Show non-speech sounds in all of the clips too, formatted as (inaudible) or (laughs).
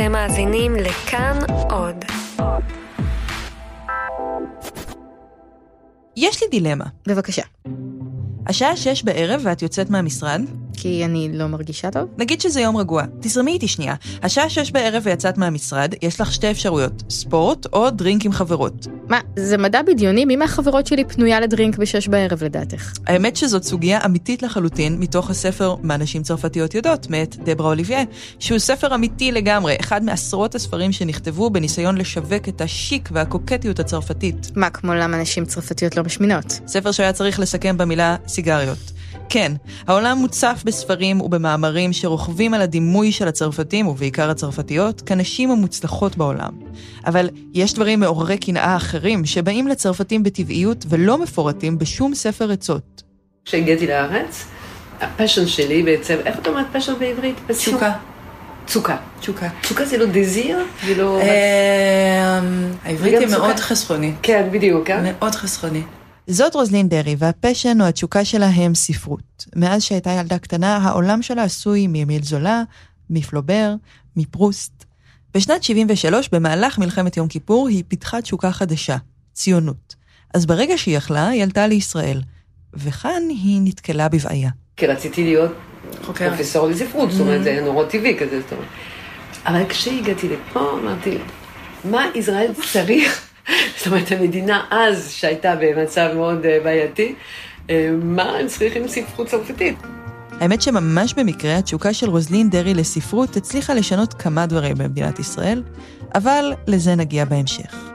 אתם מאזינים לכאן עוד. יש לי דילמה. בבקשה. השעה שש בערב ואת יוצאת מהמשרד, כי אני לא מרגישה טוב? נגיד שזה יום רגוע. תזרמי איתי שנייה. השעה שש בערב ויצאת מהמשרד, יש לך שתי אפשרויות, ספורט או דרינק עם חברות. מה, זה מדע בדיוני? מי מהחברות שלי פנויה לדרינק בשש בערב לדעתך? האמת שזאת סוגיה אמיתית לחלוטין מתוך הספר "מה נשים צרפתיות יודעות" מאת דברה אוליביה, שהוא ספר אמיתי לגמרי, אחד מעשרות הספרים שנכתבו בניסיון לשווק את השיק והקוקטיות הצרפתית. מה, כמו למה נשים צרפתיות לא משמינות? ספר שהיה צריך לסכם במילה סיגריות. כן, העולם מוצף בספרים ובמאמרים שרוכבים על הדימוי של הצרפתים, ובעיקר הצרפתיות, כנשים המוצלחות בעולם. אבל יש דברים מעוררי קנאה אחרים שבאים לצרפתים בטבעיות ולא מפורטים בשום ספר עצות. כשהגעתי לארץ, ה passion שלי בעצם, איך אתה אומרת passion בעברית? תשוקה. תשוקה. תשוקה. תשוקה זה לא désir? זה לא... אה, העברית וגם היא מאוד. חסכונית. כן, בדיוק, אה? מאוד חסכוני. זאת רוזלין דרעי, וה passion או התשוקה שלה הם ספרות. מאז שהייתה ילדה קטנה, העולם שלה עשוי מאמיל זולה, מפלובר, מפרוסט. בשנת 73, במהלך מלחמת יום כיפור, היא פיתחה תשוקה חדשה, ציונות. אז ברגע שהיא יכלה, היא עלתה לישראל. וכאן היא נתקלה בבעיה. כי רציתי להיות חוקרת. פרופסור לספרות, זאת אומרת, זה היה נורא טבעי כזה, זאת אומרת. אבל כשהגעתי לפה, אמרתי, מה ישראל צריך? זאת אומרת, המדינה אז, שהייתה במצב מאוד אה, בעייתי, אה, מה הם צריכים ספרות צרפתית? האמת שממש במקרה התשוקה של רוזלין דרעי לספרות הצליחה לשנות כמה דברים במדינת ישראל, אבל לזה נגיע בהמשך.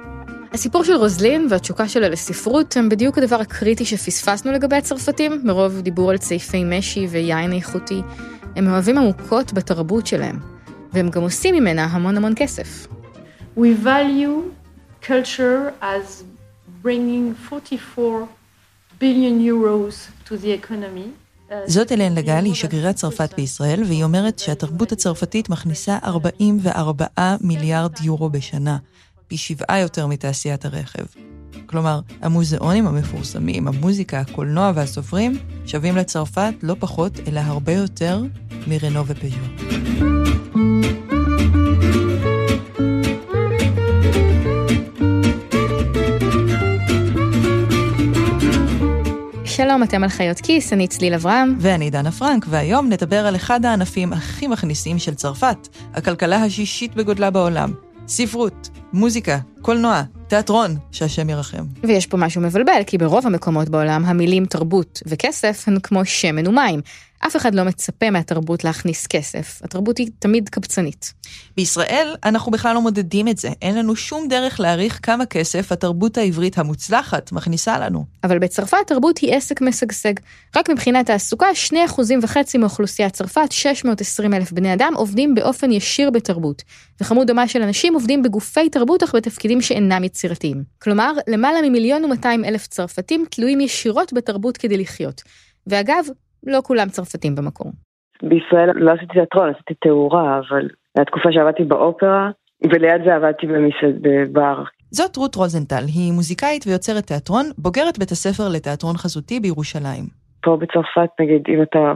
הסיפור של רוזלין והתשוקה שלה לספרות הם בדיוק הדבר הקריטי שפספסנו לגבי הצרפתים, מרוב דיבור על צעיפי משי ויין איכותי. הם אוהבים עמוקות בתרבות שלהם, והם גם עושים ממנה המון המון כסף. We value culture as bringing 44 billion euros to the economy. Uh, זאת אלן לגל, היא שגרירת צרפת בישראל, והיא אומרת שהתרבות הצרפתית מכניסה 44 מיליארד יורו בשנה, פי שבעה יותר מתעשיית הרכב. כלומר, המוזיאונים המפורסמים, המוזיקה, הקולנוע והסופרים, שווים לצרפת לא פחות, אלא הרבה יותר מרנו ופז'ו. שלום, אתם על חיות כיס, אני צליל אברהם. ואני דנה פרנק, והיום נדבר על אחד הענפים הכי מכניסים של צרפת, הכלכלה השישית בגודלה בעולם. ספרות, מוזיקה, קולנוע, תיאטרון, שהשם ירחם. ויש פה משהו מבלבל, כי ברוב המקומות בעולם המילים תרבות וכסף הן כמו שמן ומים. אף אחד לא מצפה מהתרבות להכניס כסף, התרבות היא תמיד קבצנית. בישראל אנחנו בכלל לא מודדים את זה, אין לנו שום דרך להעריך כמה כסף התרבות העברית המוצלחת מכניסה לנו. אבל בצרפת תרבות היא עסק משגשג. רק מבחינת תעסוקה, 2.5% מאוכלוסיית צרפת, 620 אלף בני אדם, עובדים באופן ישיר בתרבות. וכמות דומה של אנשים עובדים בגופי תרבות אך בתפקידים שאינם יצירתיים. כלומר, למעלה ממיליון ומאתיים אלף צרפתים תלויים ישירות בתרבות כדי לחיות. ואגב, לא כולם צרפתים במקור. בישראל לא עשיתי תיאטרון, עשיתי תאורה, אבל הייתה תקופה שעבדתי באופרה, וליד זה עבדתי במסעד, בבר. זאת רות רוזנטל, היא מוזיקאית ויוצרת תיאטרון, בוגרת בית הספר לתיאטרון חזותי בירושלים. פה בצרפת, נגיד, אם אתה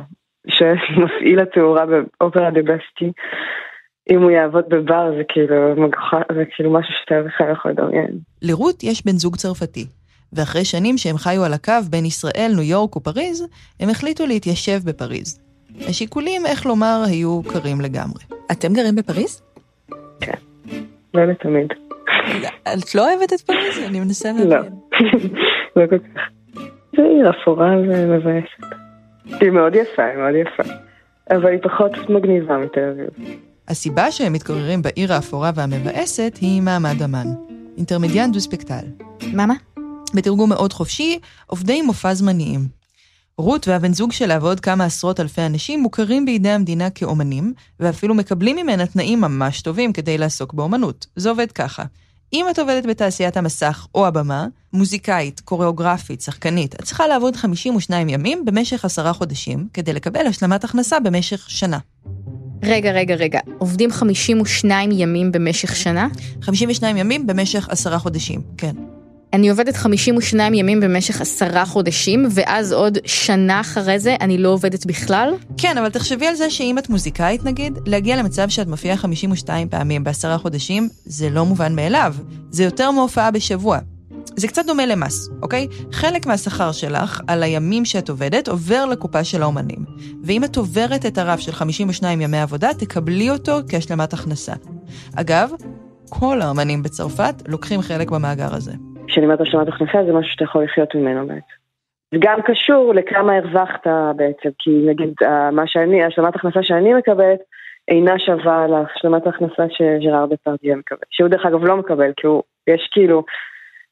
שואל (laughs) מפעיל התאורה באופרה דה בסטי, אם הוא יעבוד בבר זה כאילו מגוחך, זה כאילו משהו שאתה בכלל יכול לדמיין. לרות יש בן זוג צרפתי, ואחרי שנים שהם חיו על הקו בין ישראל, ניו יורק ופריז, הם החליטו להתיישב בפריז. השיקולים, איך לומר, היו קרים לגמרי. אתם גרים בפריז? לא לתמיד. את לא אוהבת את פריז? אני מנסה לא. להבין. לא כל כך. זה עיר אפורה ומבאסת. היא מאוד יפה, היא מאוד יפה. אבל היא פחות מגניבה מתל אביב. הסיבה שהם מתגוררים בעיר האפורה והמבאסת היא מעמד אמן. אינטרמדיאן דו ספקטל. מה מה? בתרגום מאוד חופשי, עובדי מופע זמניים. רות והבן זוג שלה ועוד כמה עשרות אלפי אנשים מוכרים בידי המדינה כאומנים, ואפילו מקבלים ממנה תנאים ממש טובים כדי לעסוק באומנות. זה עובד ככה. אם את עובדת בתעשיית המסך או הבמה, מוזיקאית, קוריאוגרפית, שחקנית, את צריכה לעבוד 52 ימים במשך עשרה חודשים, כדי לקבל השלמת הכנסה במשך שנה. רגע, רגע, רגע, עובדים 52 ימים במשך שנה? 52 ימים במשך עשרה חודשים, כן. אני עובדת 52 ימים במשך עשרה חודשים, ואז עוד שנה אחרי זה אני לא עובדת בכלל? כן, אבל תחשבי על זה שאם את מוזיקאית נגיד, להגיע למצב שאת מופיעה 52 פעמים בעשרה חודשים, זה לא מובן מאליו. זה יותר מהופעה בשבוע. זה קצת דומה למס, אוקיי? חלק מהשכר שלך על הימים שאת עובדת עובר לקופה של האומנים. ואם את עוברת את הרף של 52 ימי עבודה, תקבלי אותו כהשלמת הכנסה. אגב, כל האומנים בצרפת לוקחים חלק במאגר הזה. כשאני אומרת השלמת הכנסה זה משהו שאתה יכול לחיות ממנו בעצם. זה גם קשור לכמה הרווחת בעצם, כי נגיד מה שאני, השלמת הכנסה שאני מקבלת אינה שווה להשלמת ההכנסה שג'ראר דפרדיה מקבל, שהוא דרך אגב לא מקבל, כי הוא, יש כאילו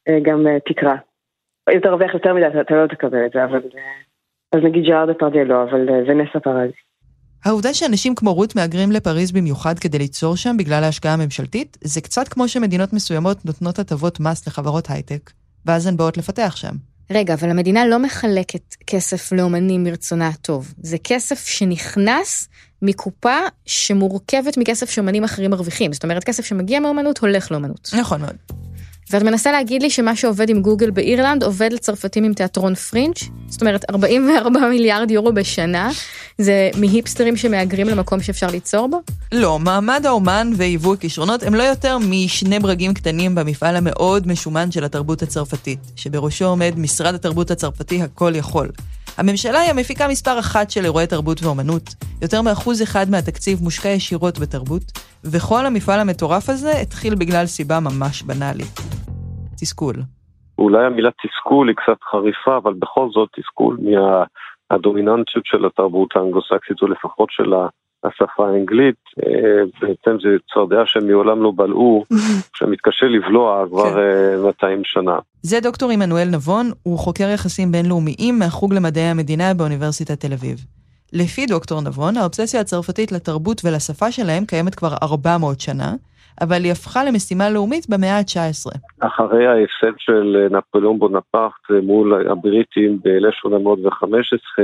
אה, גם אה, תקרה. אם תרוויח יותר מדי אתה לא תקבל את זה, אבל... אה, אז נגיד ג'ראר דפרדיה לא, אבל זה נסה פרזי. העובדה שאנשים כמו רות מהגרים לפריז במיוחד כדי ליצור שם בגלל ההשקעה הממשלתית, זה קצת כמו שמדינות מסוימות נותנות הטבות מס לחברות הייטק, ואז הן באות לפתח שם. רגע, אבל המדינה לא מחלקת כסף לאומנים מרצונה הטוב. זה כסף שנכנס מקופה שמורכבת מכסף שאומנים אחרים מרוויחים. זאת אומרת, כסף שמגיע מאומנות הולך לאומנות. נכון מאוד. ואת מנסה להגיד לי שמה שעובד עם גוגל באירלנד עובד לצרפתים עם תיאטרון פרינג'? זאת אומרת, 44 (laughs) מיליארד יורו בשנה, זה מהיפסטרים שמהגרים למקום שאפשר ליצור בו? לא, מעמד האומן ויבוא הכישרונות הם לא יותר משני ברגים קטנים במפעל המאוד משומן של התרבות הצרפתית, שבראשו עומד משרד התרבות הצרפתי הכל יכול. הממשלה היא המפיקה מספר אחת של אירועי תרבות ואומנות. יותר מאחוז אחד מהתקציב מושקע ישירות בתרבות, וכל המפעל המטורף הזה התחיל בגלל סיבה ממש בנאלית. תסכול. אולי המילה תסכול היא קצת חריפה, אבל בכל זאת תסכול מהדומיננטיות של התרבות האנגלוסקסית, או לפחות של השפה האנגלית. אה, בעצם זה צפרדע שהם מעולם לא בלעו, (laughs) שמתקשה לבלוע כבר 200 כן. אה, שנה. זה דוקטור עמנואל נבון, הוא חוקר יחסים בינלאומיים מהחוג למדעי המדינה באוניברסיטת תל אביב. לפי דוקטור נבון, האובססיה הצרפתית לתרבות ולשפה שלהם קיימת כבר 400 שנה, אבל היא הפכה למשימה לאומית במאה ה-19. אחרי ההפסד של נפוליאון בונפרט מול הבריטים ב-1815,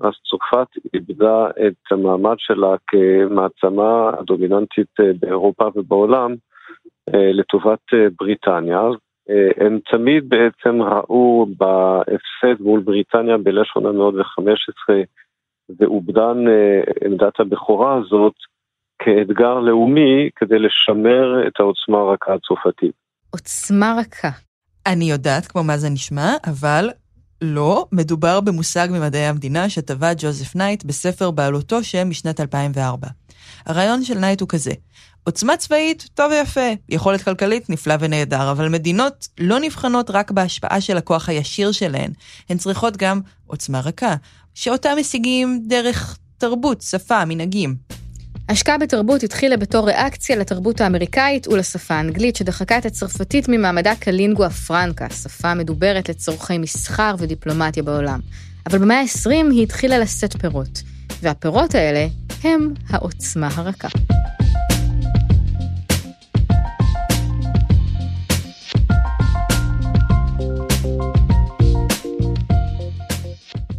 אז צרפת איבדה את המעמד שלה כמעצמה הדומיננטית באירופה ובעולם אה, לטובת אה, בריטניה. אה, הם תמיד בעצם ראו בהפסד מול בריטניה ב-1815 ואובדן עמדת הבכורה הזאת כאתגר לאומי כדי לשמר את העוצמה הרכה הצרפתית. עוצמה רכה. אני יודעת כמו מה זה נשמע, אבל לא, מדובר במושג ממדעי המדינה שטבע ג'וזף ניי בספר בעל אותו שם משנת 2004. הרעיון של ניי הוא כזה, עוצמה צבאית, טוב ויפה, יכולת כלכלית, נפלא ונהדר, אבל מדינות לא נבחנות רק בהשפעה של הכוח הישיר שלהן, הן צריכות גם עוצמה רכה, שאותה משיגים דרך תרבות, שפה, מנהגים. השקעה בתרבות התחילה בתור ריאקציה לתרבות האמריקאית ולשפה האנגלית, שדחקה את הצרפתית ממעמדה כלינגואה פרנקה, שפה מדוברת לצורכי מסחר ודיפלומטיה בעולם. אבל במאה ה-20 היא התחילה לשאת פירות, והפירות האלה הם העוצמה הרכה.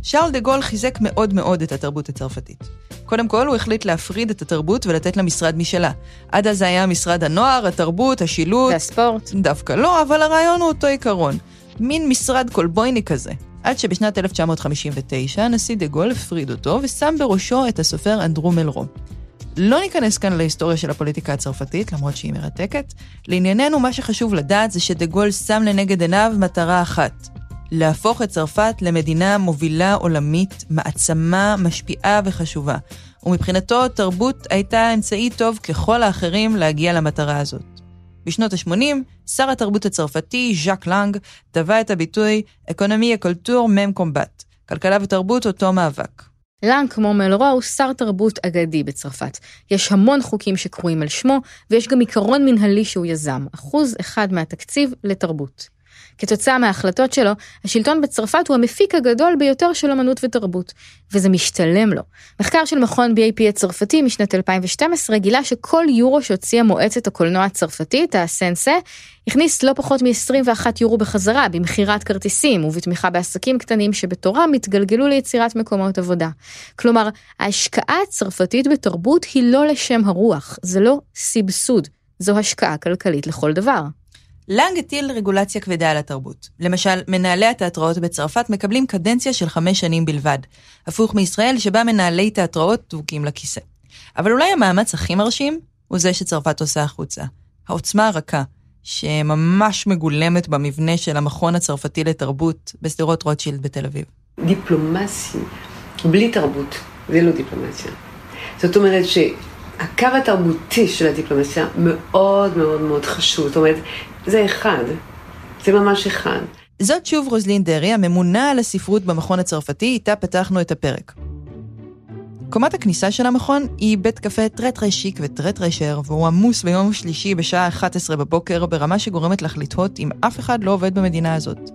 שאול דה גול חיזק מאוד מאוד את התרבות הצרפתית. קודם כל, הוא החליט להפריד את התרבות ולתת לה משרד משלה. עד אז זה היה משרד הנוער, התרבות, השילוט. והספורט. דווקא לא, אבל הרעיון הוא אותו עיקרון. מין משרד קולבויני כזה. עד שבשנת 1959 הנשיא דה גול הפריד אותו ושם בראשו את הסופר אנדרו מלרו. לא ניכנס כאן להיסטוריה של הפוליטיקה הצרפתית, למרות שהיא מרתקת. לענייננו, מה שחשוב לדעת זה שדה גול שם לנגד עיניו מטרה אחת, להפוך את צרפת למדינה מובילה עולמית, מעצמה משפיעה וחשובה. ומבחינתו, תרבות הייתה אמצעי טוב ככל האחרים להגיע למטרה הזאת. בשנות ה-80, שר התרבות הצרפתי, ז'אק לנג, טבע את הביטוי אקונומי הקולטור מם קומבט, כלכלה ותרבות אותו מאבק. לנג, כמו מלרו, הוא שר תרבות אגדי בצרפת. יש המון חוקים שקרויים על שמו, ויש גם עיקרון מנהלי שהוא יזם, אחוז אחד מהתקציב לתרבות. כתוצאה מההחלטות שלו, השלטון בצרפת הוא המפיק הגדול ביותר של אמנות ותרבות, וזה משתלם לו. מחקר של מכון BAP הצרפתי משנת 2012 גילה שכל יורו שהוציאה מועצת הקולנוע הצרפתית, הסנסה, הכניס לא פחות מ-21 יורו בחזרה במכירת כרטיסים ובתמיכה בעסקים קטנים שבתורם התגלגלו ליצירת מקומות עבודה. כלומר, ההשקעה הצרפתית בתרבות היא לא לשם הרוח, זה לא סבסוד, זו השקעה כלכלית לכל דבר. לאנג הטיל רגולציה כבדה על התרבות. למשל, מנהלי התיאטראות בצרפת מקבלים קדנציה של חמש שנים בלבד, הפוך מישראל שבה מנהלי תיאטראות דבוקים לכיסא. אבל אולי המאמץ הכי מרשים הוא זה שצרפת עושה החוצה. העוצמה הרכה, שממש מגולמת במבנה של המכון הצרפתי לתרבות בשדרות רוטשילד בתל אביב. דיפלומסי, בלי תרבות, זה לא דיפלומסיה. זאת אומרת שהקו התרבותי של הדיפלומסיה מאוד מאוד מאוד חשוב. זאת אומרת, זה אחד, זה ממש אחד. זאת שוב רוזלין דרעי, הממונה על הספרות במכון הצרפתי, איתה פתחנו את הפרק. קומת הכניסה של המכון היא בית קפה טרטרי שיק וטרטרי שר, והוא עמוס ביום שלישי בשעה 11 בבוקר ברמה שגורמת לך לתהות אם אף אחד לא עובד במדינה הזאת.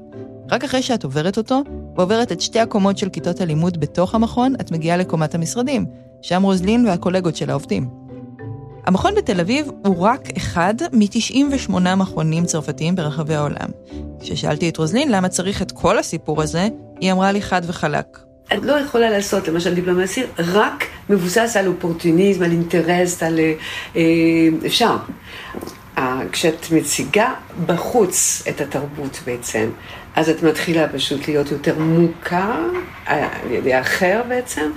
רק אחרי שאת עוברת אותו, ועוברת את שתי הקומות של כיתות הלימוד בתוך המכון, את מגיעה לקומת המשרדים, שם רוזלין והקולגות שלה עובדים. המכון בתל אביב הוא רק אחד מ-98 מכונים צרפתיים ברחבי העולם. כששאלתי את רוזלין למה צריך את כל הסיפור הזה, היא אמרה לי חד וחלק. את לא יכולה לעשות, למשל דיפלומטיה, רק מבוסס על אופורטוניזם, על אינטרס, על... אה, אפשר. כשאת מציגה בחוץ את התרבות בעצם, אז את מתחילה פשוט להיות יותר מוכר אה, על ידי האחר בעצם,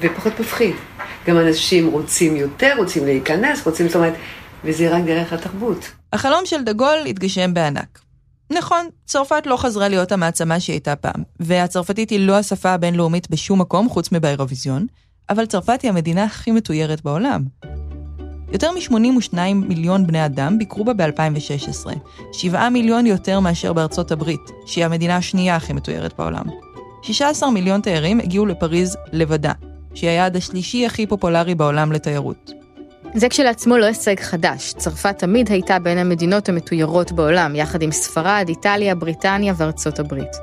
ופחות מפחיד. גם אנשים רוצים יותר, רוצים להיכנס, רוצים, זאת אומרת, וזה רק דרך התרבות. החלום של דגול התגשם בענק. נכון, צרפת לא חזרה להיות המעצמה שהיא הייתה פעם, והצרפתית היא לא השפה הבינלאומית בשום מקום חוץ מבאירוויזיון, אבל צרפת היא המדינה הכי מתוירת בעולם. יותר מ-82 מיליון בני אדם ביקרו בה ב-2016, 7 מיליון יותר מאשר בארצות הברית, שהיא המדינה השנייה הכי מתוירת בעולם. 16 מיליון תיירים הגיעו לפריז לבדה, שהיא היעד השלישי הכי פופולרי בעולם לתיירות. זה כשלעצמו לא הישג חדש. צרפת תמיד הייתה בין המדינות המתוירות בעולם, יחד עם ספרד, איטליה, בריטניה וארצות הברית.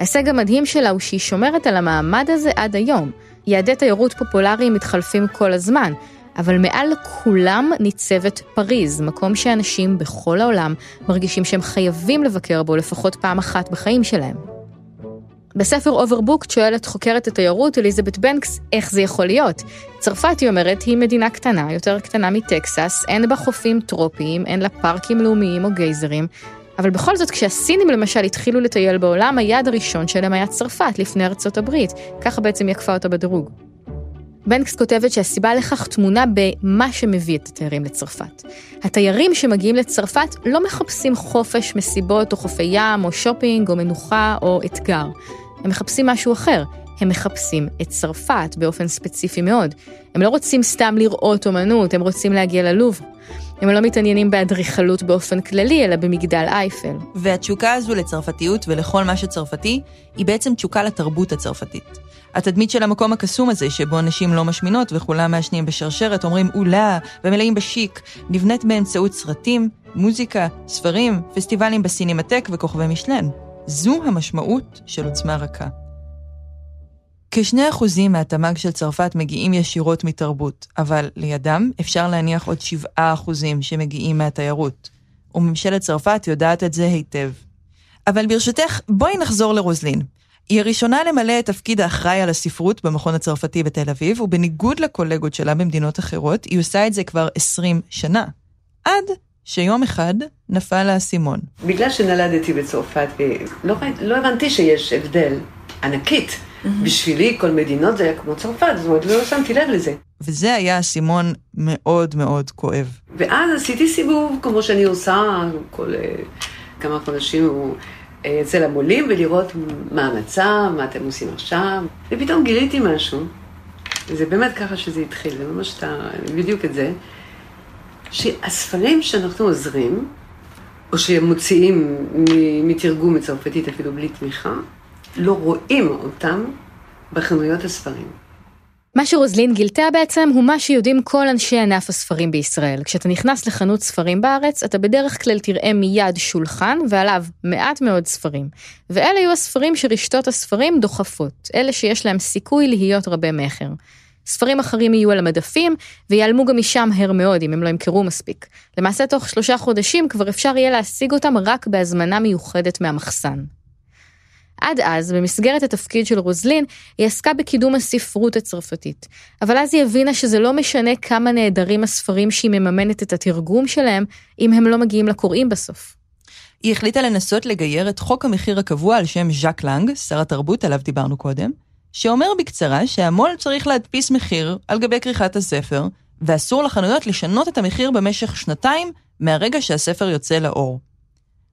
ההישג המדהים שלה הוא שהיא שומרת על המעמד הזה עד היום. יעדי תיירות פופולריים מתחלפים כל הזמן, אבל מעל כולם ניצבת פריז, מקום שאנשים בכל העולם מרגישים שהם חייבים לבקר בו לפחות פעם אחת בחיים שלהם. בספר Overbooked שואלת חוקרת התיירות אליזבת בקר איך זה יכול להיות. צרפת, היא אומרת, היא מדינה קטנה, יותר קטנה מטקסס, אין בה חופים טרופיים, אין לה פארקים לאומיים או גייזרים, אבל בכל זאת, כשהסינים למשל התחילו לטייל בעולם, היעד הראשון שלהם היה צרפת, לפני ארצות הברית. ככה בעצם היא אותה בדירוג. בנקס כותבת שהסיבה לכך טמונה במה שמביא את התיירים לצרפת. התיירים שמגיעים לצרפת לא מחפשים חופש, מסיבות או חופי ים או שופינג או מנוחה או אתגר. הם מחפשים משהו אחר. הם מחפשים את צרפת באופן ספציפי מאוד. הם לא רוצים סתם לראות אומנות, הם רוצים להגיע ללוב. הם לא מתעניינים באדריכלות באופן כללי, אלא במגדל אייפל. והתשוקה הזו לצרפתיות ולכל מה שצרפתי, היא בעצם תשוקה לתרבות הצרפתית. התדמית של המקום הקסום הזה, שבו נשים לא משמינות וכולם מעשנים בשרשרת, אומרים אולה ומלאים בשיק, נבנית באמצעות סרטים, מוזיקה, ספרים, פסטיבלים בסינמטק וכוכבי משלן. זו המשמעות של עוצמה רכה. כשני אחוזים מהתמ"ג של צרפת מגיעים ישירות מתרבות, אבל לידם אפשר להניח עוד שבעה אחוזים שמגיעים מהתיירות. וממשלת צרפת יודעת את זה היטב. אבל ברשותך, בואי נחזור לרוזלין. היא הראשונה למלא את תפקיד האחראי על הספרות במכון הצרפתי בתל אביב, ובניגוד לקולגות שלה במדינות אחרות, היא עושה את זה כבר 20 שנה. עד שיום אחד נפל האסימון. בגלל שנולדתי בצרפת, לא, לא הבנתי שיש הבדל ענקית. Mm-hmm. בשבילי כל מדינות זה היה כמו צרפת, זאת אומרת, לא שמתי לב לזה. וזה היה אסימון מאוד מאוד כואב. ואז עשיתי סיבוב, כמו שאני עושה כל uh, כמה חודשים, אצל המולים ולראות מה המצב, מה אתם עושים עכשיו, ופתאום גיליתי משהו, זה באמת ככה שזה התחיל, זה ממש אתה, בדיוק את זה, שהספרים שאנחנו עוזרים, או שמוציאים מתרגום מצרפתית אפילו בלי תמיכה, לא רואים אותם בחנויות הספרים. מה שרוזלין גילתה בעצם הוא מה שיודעים כל אנשי ענף הספרים בישראל. כשאתה נכנס לחנות ספרים בארץ, אתה בדרך כלל תראה מיד שולחן ועליו מעט מאוד ספרים. ואלה יהיו הספרים שרשתות הספרים דוחפות, אלה שיש להם סיכוי להיות רבי מכר. ספרים אחרים יהיו על המדפים, ויעלמו גם משם מהר מאוד אם הם לא ימכרו מספיק. למעשה תוך שלושה חודשים כבר אפשר יהיה להשיג אותם רק בהזמנה מיוחדת מהמחסן. עד אז, במסגרת התפקיד של רוזלין, היא עסקה בקידום הספרות הצרפתית. אבל אז היא הבינה שזה לא משנה כמה נהדרים הספרים שהיא מממנת את התרגום שלהם, אם הם לא מגיעים לקוראים בסוף. היא החליטה לנסות לגייר את חוק המחיר הקבוע על שם ז'אק לנג, שר התרבות עליו דיברנו קודם, שאומר בקצרה שהמו"ל צריך להדפיס מחיר על גבי כריכת הספר, ואסור לחנויות לשנות את המחיר במשך שנתיים מהרגע שהספר יוצא לאור.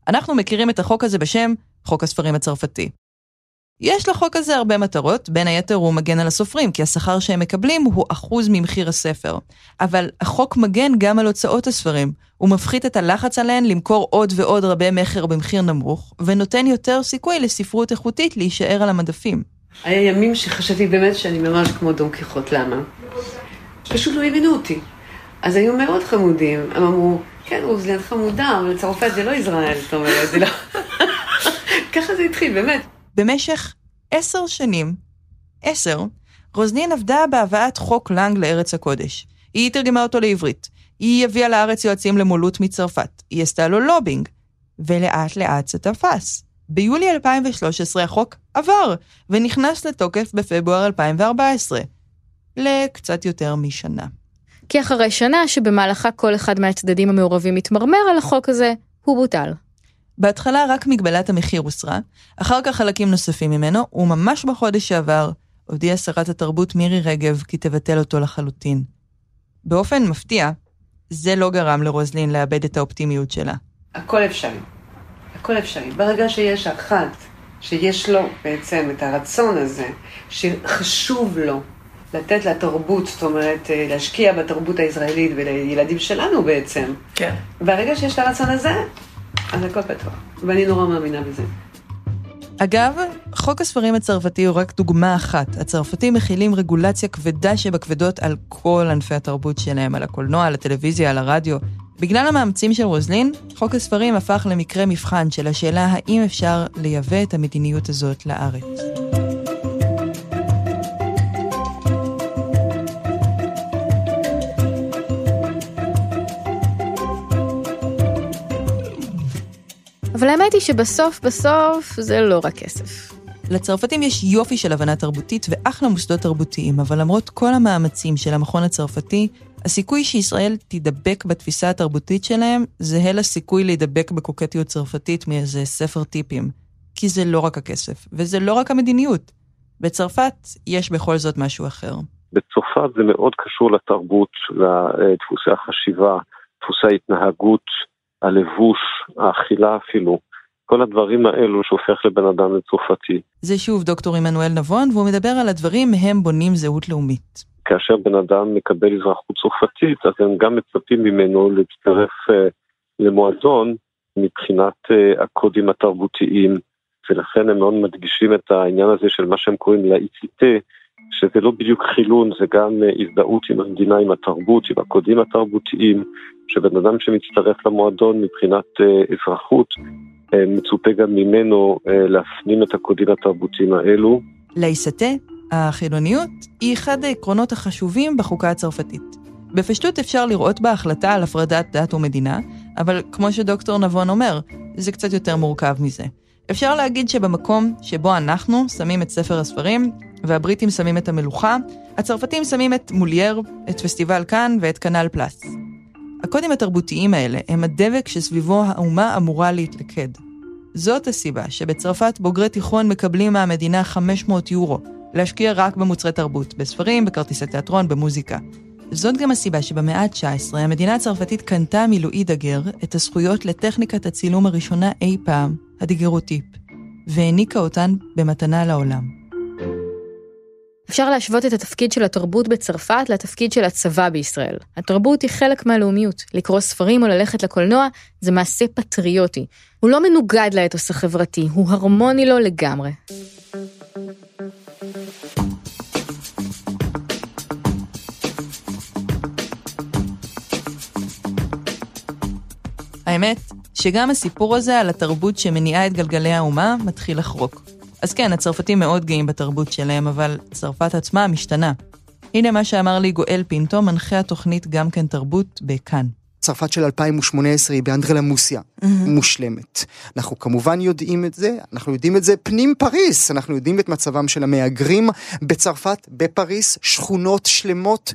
אנחנו מכירים את החוק הזה בשם חוק הספרים הצרפתי. יש לחוק הזה הרבה מטרות, בין היתר הוא מגן על הסופרים, כי השכר שהם מקבלים הוא אחוז ממחיר הספר. אבל החוק מגן גם על הוצאות הספרים. הוא מפחית את הלחץ עליהן למכור עוד ועוד רבי מכר במחיר נמוך, ונותן יותר סיכוי לספרות איכותית להישאר על המדפים. היה ימים שחשבתי באמת שאני ממש כמו דון קיחות, למה? פשוט לא הבינו אותי. אז היו מאוד חמודים, הם אמרו, כן, רוזלן חמודה, אבל צרפת זה לא ישראל, זאת אומרת, זה לא... ככה זה התחיל, באמת. במשך עשר שנים, עשר, רוזנין עבדה בהבאת חוק לנג לארץ הקודש. היא תרגמה אותו לעברית. היא הביאה לארץ יועצים למולות מצרפת. היא עשתה לו לובינג. ולאט לאט זה תפס. ביולי 2013 החוק עבר, ונכנס לתוקף בפברואר 2014. לקצת יותר משנה. כי אחרי שנה שבמהלכה כל אחד מהצדדים המעורבים מתמרמר על החוק הזה, הוא בוטל. בהתחלה רק מגבלת המחיר הוסרה, אחר כך חלקים נוספים ממנו, וממש בחודש שעבר הודיעה שרת התרבות מירי רגב כי תבטל אותו לחלוטין. באופן מפתיע, זה לא גרם לרוזלין לאבד את האופטימיות שלה. הכל אפשרי. הכל אפשרי. ברגע שיש אחת שיש לו בעצם את הרצון הזה, שחשוב לו לתת לתרבות, זאת אומרת, להשקיע בתרבות הישראלית ולילדים שלנו בעצם. כן. ברגע שיש את הרצון הזה, אז הכל פתוח. ואני נורא מאמינה בזה. אגב, חוק הספרים הצרפתי הוא רק דוגמה אחת. הצרפתים מכילים רגולציה כבדה שבכבדות על כל ענפי התרבות שלהם, על הקולנוע, על הטלוויזיה, על הרדיו. בגלל המאמצים של רוזלין, חוק הספרים הפך למקרה מבחן של השאלה האם אפשר לייבא את המדיניות הזאת לארץ. אבל האמת היא שבסוף בסוף זה לא רק כסף. לצרפתים יש יופי של הבנה תרבותית ואחלה מוסדות תרבותיים, אבל למרות כל המאמצים של המכון הצרפתי, הסיכוי שישראל תידבק בתפיסה התרבותית שלהם זהה לסיכוי להידבק בקוקטיות צרפתית מאיזה ספר טיפים. כי זה לא רק הכסף, וזה לא רק המדיניות. בצרפת יש בכל זאת משהו אחר. בצרפת זה מאוד קשור לתרבות, לדפוסי החשיבה, דפוסי ההתנהגות, הלבוש, האכילה אפילו. כל הדברים האלו שהופך לבן אדם לצרפתי. זה שוב דוקטור עמנואל נבון, והוא מדבר על הדברים מהם בונים זהות לאומית. כאשר בן אדם מקבל אזרחות צרפתית, אז הם גם מצפים ממנו להצטרף uh, למועדון מבחינת uh, הקודים התרבותיים, ולכן הם מאוד מדגישים את העניין הזה של מה שהם קוראים לאיציטה, שזה לא בדיוק חילון, זה גם uh, הזדהות עם המדינה, עם התרבות, עם הקודים התרבותיים, שבן אדם שמצטרף למועדון מבחינת uh, אזרחות, uh, מצופה גם ממנו להפנים את הקודים התרבותיים האלו. לאיסטה, החילוניות, היא אחד העקרונות החשובים בחוקה הצרפתית. בפשטות אפשר לראות בה החלטה על הפרדת דת ומדינה, אבל כמו שדוקטור נבון אומר, זה קצת יותר מורכב מזה. אפשר להגיד שבמקום שבו אנחנו שמים את ספר הספרים, והבריטים שמים את המלוכה, הצרפתים שמים את מולייר, את פסטיבל כאן ואת כנל פלאס. הקודים התרבותיים האלה הם הדבק שסביבו האומה אמורה להתלכד. זאת הסיבה שבצרפת בוגרי תיכון מקבלים מהמדינה 500 יורו, להשקיע רק במוצרי תרבות, בספרים, בכרטיסי תיאטרון, במוזיקה. זאת גם הסיבה שבמאה ה-19 המדינה הצרפתית קנתה מלואי דגר את הזכויות לטכניקת הצילום הראשונה אי פעם, הדיגרוטיפ, והעניקה אותן במתנה לעולם. אפשר להשוות את התפקיד של התרבות בצרפת לתפקיד של הצבא בישראל. התרבות היא חלק מהלאומיות. לקרוא ספרים או ללכת לקולנוע זה מעשה פטריוטי. הוא לא מנוגד לאתוס החברתי, הוא הרמוני לו לגמרי. האמת, שגם הסיפור הזה על התרבות שמניעה את גלגלי האומה מתחיל לחרוק. אז כן, הצרפתים מאוד גאים בתרבות שלהם, אבל צרפת עצמה משתנה. הנה מה שאמר לי גואל פינטו, מנחה התוכנית גם כן תרבות בכאן. צרפת של 2018 היא באנדרלה מוסיה, mm-hmm. מושלמת. אנחנו כמובן יודעים את זה, אנחנו יודעים את זה פנים פריס, אנחנו יודעים את מצבם של המהגרים בצרפת, בפריס, שכונות שלמות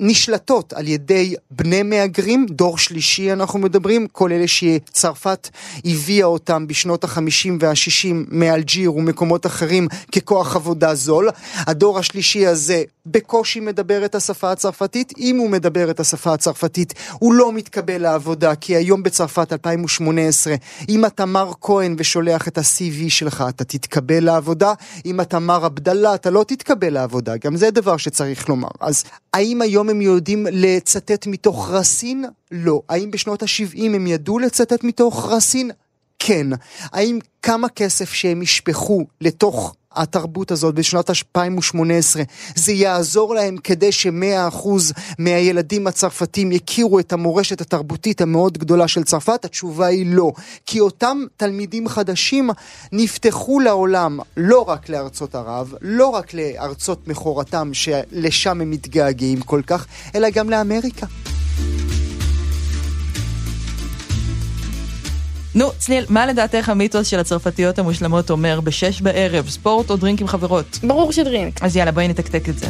שנשלטות על ידי בני מהגרים, דור שלישי אנחנו מדברים, כל אלה שצרפת הביאה אותם בשנות ה-50 וה-60 מאלג'יר ומקומות אחרים ככוח עבודה זול. הדור השלישי הזה בקושי מדבר את השפה הצרפתית, אם הוא מדבר את השפה הצרפתית, הוא לא מתקבל לעבודה, כי היום בצרפת 2018, אם אתה מר כהן ושולח את ה-CV שלך, אתה תתקבל לעבודה, אם אתה מר עבדאללה, אתה לא תתקבל לעבודה, גם זה דבר שצריך לומר. אז האם היום הם יודעים לצטט מתוך רסין? לא. האם בשנות ה-70 הם ידעו לצטט מתוך רסין? כן. האם כמה כסף שהם ישפכו לתוך התרבות הזאת בשנת 2018, זה יעזור להם כדי שמאה אחוז מהילדים הצרפתים יכירו את המורשת התרבותית המאוד גדולה של צרפת? התשובה היא לא. כי אותם תלמידים חדשים נפתחו לעולם לא רק לארצות ערב, לא רק לארצות מכורתם שלשם הם מתגעגעים כל כך, אלא גם לאמריקה. נו, צניאל, מה לדעתך המיתוס של הצרפתיות המושלמות אומר בשש בערב, ספורט או דרינק עם חברות? ברור שדרינק. אז יאללה, בואי נתקתק את זה.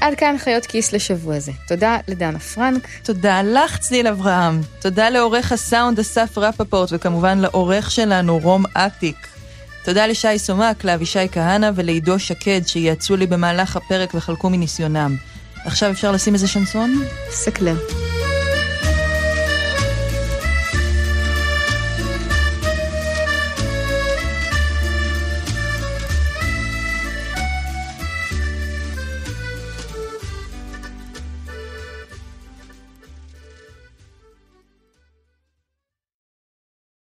עד כאן חיות כיס לשבוע זה. תודה לדנה פרנק. תודה לך, צליל אברהם. תודה לעורך הסאונד אסף רפפורט, וכמובן לעורך שלנו, רום אטיק. תודה לשי סומק, לאבישי כהנא ולעידו שקד שיעצו לי במהלך הפרק וחלקו מניסיונם. עכשיו אפשר לשים איזה שנסון? סקלר.